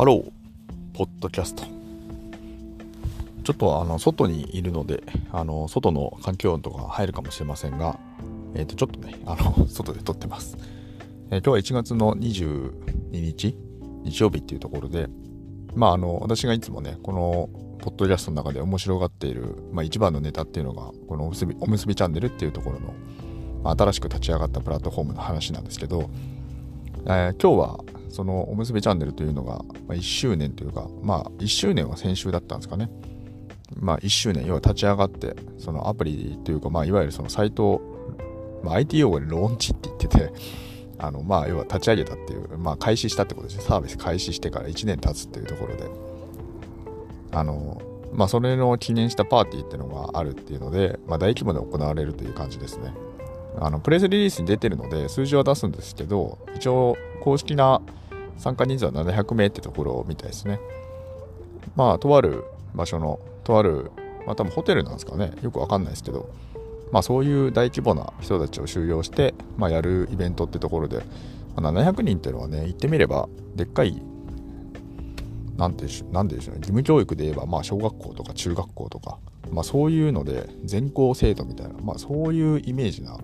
ハロー、ポッドキャスト。ちょっとあの外にいるので、あの外の環境音とか入るかもしれませんが、えっ、ー、とちょっとね、あの 外で撮ってます。えー、今日は1月の22日、日曜日っていうところで、まああの私がいつもね、このポッドキャストの中で面白がっている、まあ、一番のネタっていうのが、このおむすびおむすびチャンネルっていうところの、まあ、新しく立ち上がったプラットフォームの話なんですけど、えー、今日はそのおむすびチャンネルというのが、ま、1周年というか、まあ1周年は先週だったんですかね。まあ1周年、要は立ち上がって、そのアプリというか、まあいわゆるそのサイト、まあ IT 用語でローンチって言ってて、あの、まあ要は立ち上げたっていう、まあ開始したってことですね。サービス開始してから1年経つっていうところで、あの、まあそれの記念したパーティーっていうのがあるっていうので、まあ大規模で行われるという感じですね。あの、プレスリリースに出てるので数字は出すんですけど、一応公式な参加人数は700名ってところみたいですね。まあ、とある場所の、とある、まあ多分ホテルなんですかね。よくわかんないですけど、まあそういう大規模な人たちを収容して、まあやるイベントってところで、まあ、700人っていうのはね、言ってみれば、でっかい、なんてしなんでしょうね、義務教育で言えば、まあ小学校とか中学校とか、まあそういうので、全校生徒みたいな、まあそういうイメージな、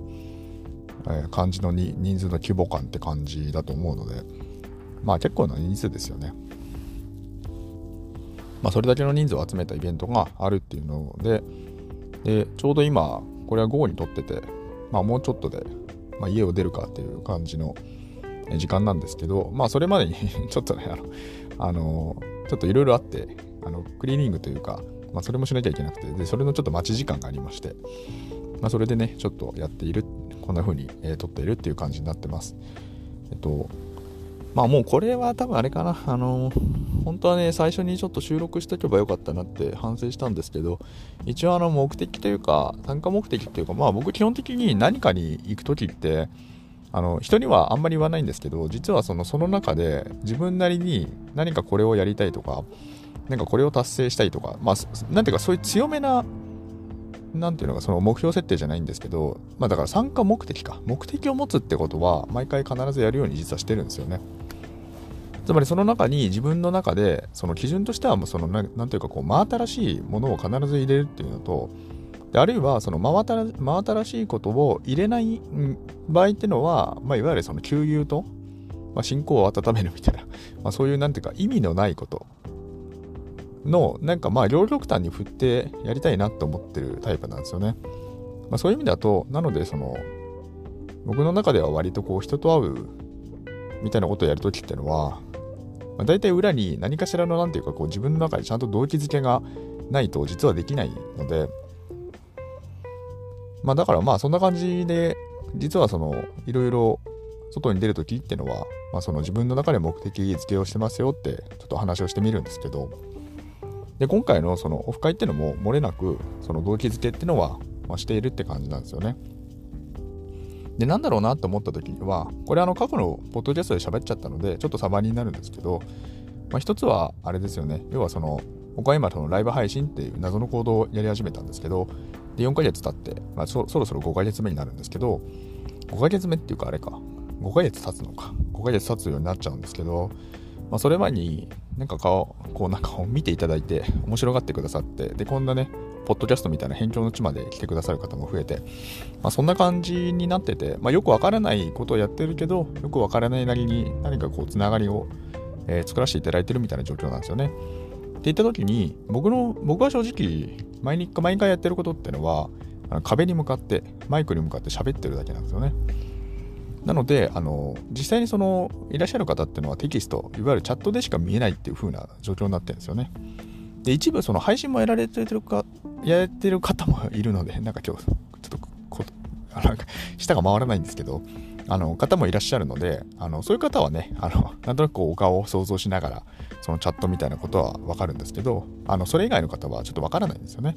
え、感じのに人数の規模感って感じだと思うので、まあ結構な人数ですよね。まあそれだけの人数を集めたイベントがあるっていうので、で、ちょうど今、これは午後に撮ってて、まあもうちょっとで、まあ、家を出るかっていう感じの時間なんですけど、まあそれまでに ちょっとね、あの、あのちょっといろいろあって、あの、クリーニングというか、まあそれもしなきゃいけなくて、で、それのちょっと待ち時間がありまして、まあそれでね、ちょっとやっている、こんな風に、えー、撮っているっていう感じになってます。えっと、まあもうこれは多分あれかな、あの本当はね、最初にちょっと収録しとけばよかったなって反省したんですけど、一応あの目的というか、参加目的っていうか、まあ僕基本的に何かに行く時って、あの人にはあんまり言わないんですけど、実はそのその中で自分なりに何かこれをやりたいとか、なんかこれを達成したいとか、まあ、なんていうかそういう強めななんていうのか、その目標設定じゃないんですけど、まあだから参加目的か。目的を持つってことは、毎回必ずやるように実はしてるんですよね。つまりその中に自分の中でその基準としてはもうそのなんていうかこう真新しいものを必ず入れるっていうのとあるいはその真新しいことを入れない場合っていうのは、まあ、いわゆるその給油と、まあ、信仰を温めるみたいな、まあ、そういうなんていうか意味のないことのなんかまあ両極端に振ってやりたいなと思ってるタイプなんですよね。まあ、そういう意味だとなのでその僕の中では割とこう人と会うみたいなことをやるときっていうのはまあ、大体裏に何かしらの何ていうかこう自分の中でちゃんと動機づけがないと実はできないので、まあだからまあそんな感じで、実はそのいろいろ外に出るときっていうのは、まあその自分の中で目的づけをしてますよってちょっと話をしてみるんですけど、で、今回のそのオフ会っていうのも漏れなくその動機づけっていうのは、ま、しているって感じなんですよね。で、なんだろうなと思った時には、これあの過去のポッドキャストで喋っちゃったので、ちょっとサバになるんですけど、まあ、一つはあれですよね。要はその、僕は今そのライブ配信っていう謎の行動をやり始めたんですけど、で、4ヶ月経って、まあそ、そろそろ5ヶ月目になるんですけど、5ヶ月目っていうかあれか、5ヶ月経つのか、5ヶ月経つようになっちゃうんですけど、まあ、それ前になんか顔、こうなんか見ていただいて面白がってくださって、で、こんなね、ポッドキャストみたいな辺境の地まで来てくださる方も増えて、まあ、そんな感じになってて、まあ、よくわからないことをやってるけど、よくわからないなりに何かこう、つながりを、えー、作らせていただいてるみたいな状況なんですよね。って言った時に、僕の、僕は正直、毎日、毎回やってることっていうのは、壁に向かって、マイクに向かって喋ってるだけなんですよね。なので、あの、実際にその、いらっしゃる方っていうのはテキスト、いわゆるチャットでしか見えないっていう風な状況になってるんですよね。で、一部その配信もやられてるか、やってる方もいるので、なんか今日、ちょっとこ、あなんか、舌が回らないんですけど、あの、方もいらっしゃるので、あの、そういう方はね、あの、なんとなくこう、お顔を想像しながら、そのチャットみたいなことはわかるんですけど、あの、それ以外の方はちょっとわからないんですよね。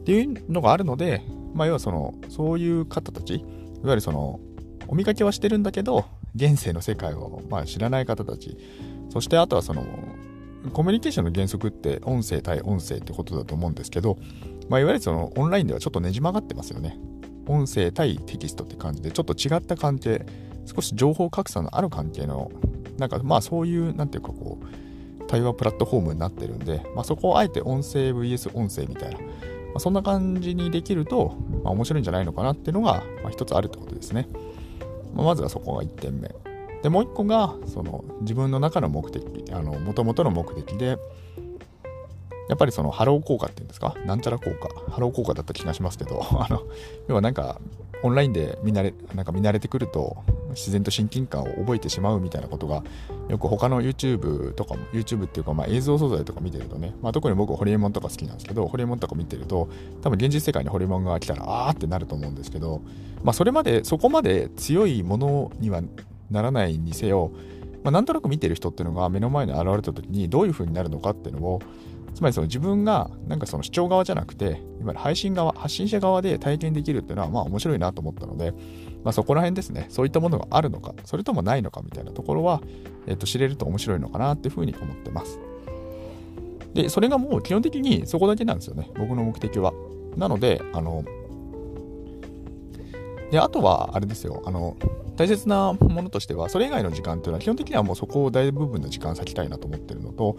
っていうのがあるので、まあ、要はその、そういう方たち、いわゆるその、お見かけはしてるんだけど、現世の世界を、まあ、知らない方たち、そしてあとはその、コミュニケーションの原則って音声対音声ってことだと思うんですけど、まあ、いわゆるそのオンラインではちょっとねじ曲がってますよね。音声対テキストって感じで、ちょっと違った関係、少し情報格差のある関係の、なんかまあそういう、なんていうかこう、対話プラットフォームになってるんで、まあ、そこをあえて音声 VS 音声みたいな、まあ、そんな感じにできると、まあ、面白いんじゃないのかなっていうのが、まあ、一つあるってことですね。まあ、まずはそこが1点目。で、もう1個が、その自分の中の目的、あの、元々の目的で、やっぱりそのハロー効果っていうんですか？なんちゃら効果。ハロー効果だった気がしますけど。あの要はなんかオンラインで見慣れなんか見慣れてくると自然と親近感を覚えてしまうみたいなことがよく他の YouTube とかも YouTube っていうかまあ映像素材とか見てるとね、まあ、特に僕ホリエモンとか好きなんですけどホリエモンとか見てると多分現実世界にホリエモンが来たらあーってなると思うんですけど、まあ、それまでそこまで強いものにはならないにせよ、まあ、なんとなく見てる人っていうのが目の前に現れた時にどういう風になるのかっていうのをつまりその自分がなんかその視聴側じゃなくて、いわゆる配信側、発信者側で体験できるっていうのはまあ面白いなと思ったので、まあ、そこら辺ですね、そういったものがあるのか、それともないのかみたいなところは、えっと、知れると面白いのかなっていうふうに思ってます。で、それがもう基本的にそこだけなんですよね、僕の目的は。なので、あの、で、あとは、あれですよ、あの、大切なものとしては、それ以外の時間っていうのは、基本的にはもうそこを大部分の時間割きたいなと思ってるのと、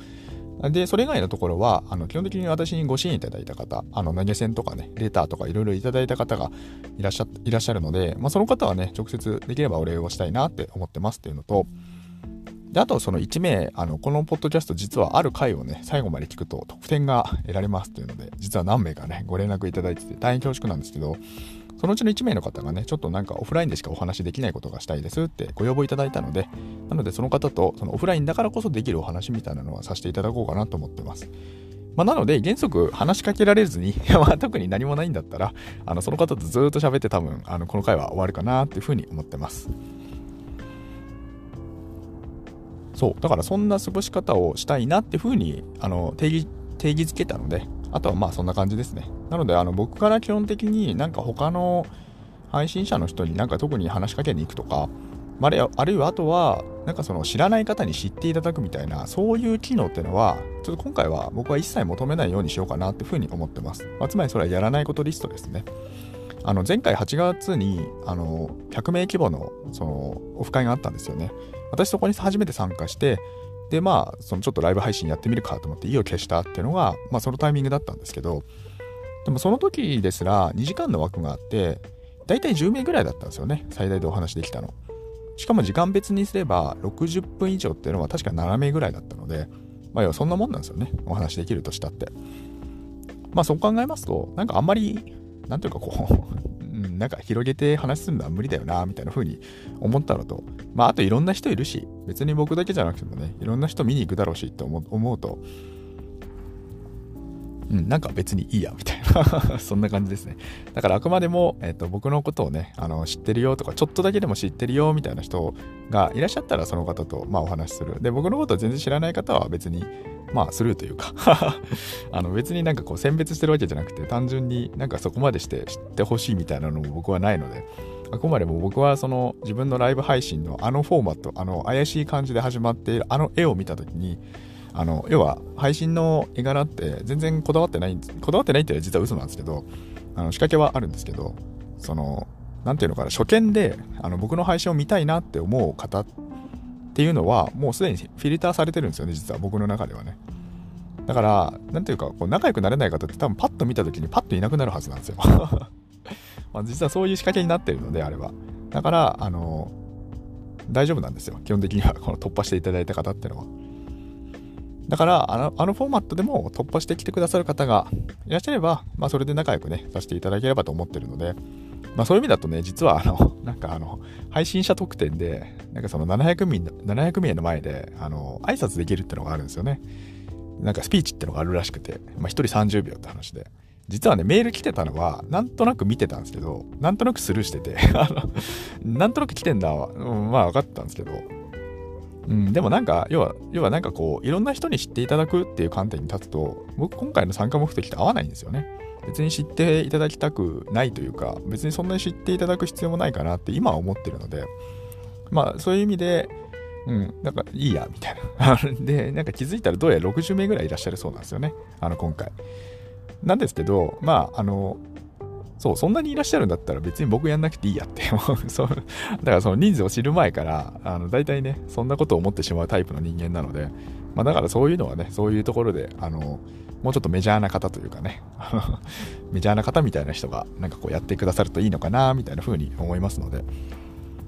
で、それ以外のところは、あの、基本的に私にご支援いただいた方、あの、投げ銭とかね、レターとかいろいろいただいた方がいらっしゃ、いらっしゃるので、まあ、その方はね、直接できればお礼をしたいなって思ってますっていうのと、で、あとその1名、あの、このポッドキャスト実はある回をね、最後まで聞くと特典が得られますというので、実は何名かね、ご連絡いただいてて大変恐縮なんですけど、そのうちの1名の方がね、ちょっとなんかオフラインでしかお話できないことがしたいですってご要望いただいたので、なのでその方とそのオフラインだからこそできるお話みたいなのはさせていただこうかなと思ってます。まあ、なので、原則話しかけられずに まあ、特に何もないんだったら、あのその方とずっと喋って多分、あのこの回は終わるかなっていうふうに思ってます。そう、だからそんな過ごし方をしたいなっていうふうにあの定義定義づけたので、あとはまあそんな感じですね。なので、あの僕から基本的になんか他の配信者の人になんか特に話しかけに行くとか、あるいはあとは、なんかその知らない方に知っていただくみたいな、そういう機能っていうのは、ちょっと今回は僕は一切求めないようにしようかなっていうふうに思ってます。まあ、つまりそれはやらないことリストですね。あの前回8月にあの100名規模のそのオフ会があったんですよね。私そこに初めて参加して、で、まあ、そのちょっとライブ配信やってみるかと思って意を消したっていうのが、まあ、そのタイミングだったんですけど、でもその時ですら2時間の枠があって、大体10名ぐらいだったんですよね、最大でお話できたの。しかも時間別にすれば60分以上っていうのは確か7名ぐらいだったので、まあ、要はそんなもんなんですよね、お話できるとしたって。まあそう考えますと、なんかあんまり、なんていうかこうなんか広げて話すのは無理だよな、みたいな風に思ったのと、まあ、あといろんな人いるし、別に僕だけじゃなくてもね、いろんな人見に行くだろうしって思うと、うん、なんか別にいいや、みたいな そんな感じですね。だからあくまでも、えっ、ー、と、僕のことをね、あの、知ってるよとか、ちょっとだけでも知ってるよ、みたいな人がいらっしゃったら、その方と、まあ、お話しする。で、僕のことを全然知らない方は別に、まあ、スルーというか あの、別になんかこう、選別してるわけじゃなくて、単純になんかそこまでして知ってほしいみたいなのも僕はないので、あくまでも僕はその自分のライブ配信のあのフォーマット、あの怪しい感じで始まっているあの絵を見たときに、あの、要は配信の絵柄って全然こだわってない、こだわってないって実は嘘なんですけど、あの仕掛けはあるんですけど、その、なんていうのかな、初見であの僕の配信を見たいなって思う方っていうのは、もうすでにフィルターされてるんですよね、実は僕の中ではね。だから、なんていうか、こう仲良くなれない方って多分パッと見た時にパッといなくなるはずなんですよ。ま実はそういう仕掛けになってるので、あれば。だから、あの、大丈夫なんですよ。基本的には、この突破していただいた方っていうのは。だからあの、あのフォーマットでも突破してきてくださる方がいらっしゃれば、まあ、それで仲良くね、させていただければと思ってるので、まあ、そういう意味だとね、実は、あの、なんかあの、配信者特典で、なんかその700名、700名の前で、あの、挨拶できるってのがあるんですよね。なんかスピーチってのがあるらしくて、まあ、1人30秒って話で。実はね、メール来てたのは、なんとなく見てたんですけど、なんとなくスルーしてて、あの、なんとなく来てんだ、うん、まあ分かったんですけど、うん、でもなんか、要は、要はなんかこう、いろんな人に知っていただくっていう観点に立つと、僕今回の参加目的と合わないんですよね。別に知っていただきたくないというか、別にそんなに知っていただく必要もないかなって今は思ってるので、まあそういう意味で、うん、なんかいいや、みたいな。で、なんか気づいたらどうやら60名ぐらいいらっしゃるそうなんですよね。あの、今回。なんですけど、まあ、あの、そう、そんなにいらっしゃるんだったら別に僕やんなくていいやって。そうだからその人数を知る前から、あの、大体ね、そんなことを思ってしまうタイプの人間なので、まあだからそういうのはね、そういうところで、あの、もうちょっとメジャーな方というかね、メジャーな方みたいな人がなんかこうやってくださるといいのかな、みたいな風に思いますので、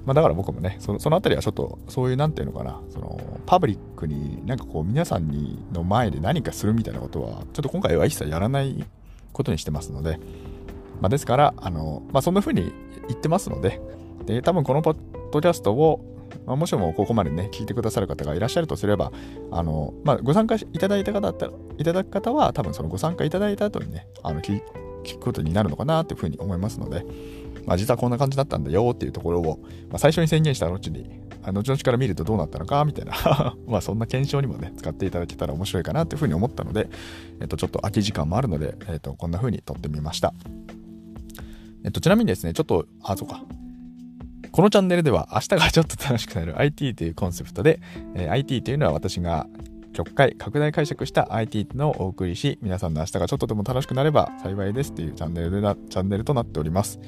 まあ、だから僕もねその、そのあたりはちょっと、そういう、なんていうのかな、その、パブリックになんかこう、皆さんにの前で何かするみたいなことは、ちょっと今回は一切やらないことにしてますので、まあ、ですから、あの、まあ、そんな風に言ってますので、で、多分このポッドキャストを、まあ、もしもここまでね、聞いてくださる方がいらっしゃるとすれば、あの、まあ、ご参加いただいた方だったら、いただく方は、多分そのご参加いただいた後にね、あの聞、聞くことになるのかなっていうふうに思いますので、まあ、実はこんな感じだったんだよっていうところを、まあ、最初に宣言した後に、後々から見るとどうなったのかみたいな まあそんな検証にもね、使っていただけたら面白いかなっていうふうに思ったので、えっと、ちょっと空き時間もあるので、えっと、こんなふうに撮ってみました。えっと、ちなみにですね、ちょっと、あ、そうか。このチャンネルでは明日がちょっと楽しくなる IT というコンセプトで、えー、IT というのは私が極快拡大解釈した IT のをお送りし、皆さんの明日がちょっとでも楽しくなれば幸いですというチャンネルでな、チャンネルとなっております。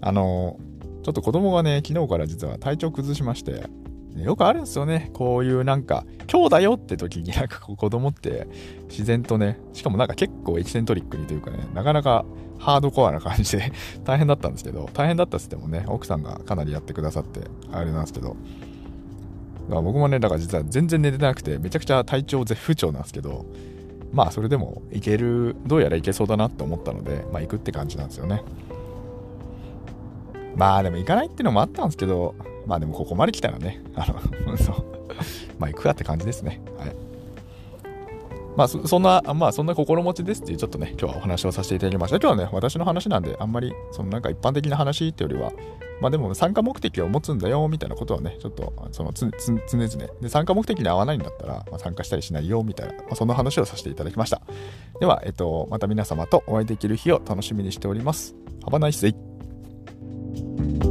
あの、ちょっと子供がね、昨日から実は体調崩しまして、よくあるんですよね。こういうなんか、今日だよって時になんか子供って自然とね、しかもなんか結構エキセントリックにというかね、なかなかハードコアな感じで大変だったんですけど、大変だったっつってもね、奥さんがかなりやってくださって、あれなんですけど、だから僕もね、だから実は全然寝てなくて、めちゃくちゃ体調絶不調なんですけど、まあそれでもいける、どうやらいけそうだなって思ったので、まあ行くって感じなんですよね。まあでも行かないっていうのもあったんですけど、まあでもここまで来たらね、あの、そう、まあ行くかって感じですね。はい。まあそんな、まあそんな心持ちですっていうちょっとね、今日はお話をさせていただきました。今日はね、私の話なんで、あんまり、そのなんか一般的な話っていうよりは、まあでも参加目的を持つんだよ、みたいなことをね、ちょっと、そのつ、つ、常々、で、参加目的に合わないんだったら、まあ、参加したりしないよ、みたいな、まあ、その話をさせていただきました。では、えっと、また皆様とお会いできる日を楽しみにしております。Have a nice day! Thank you.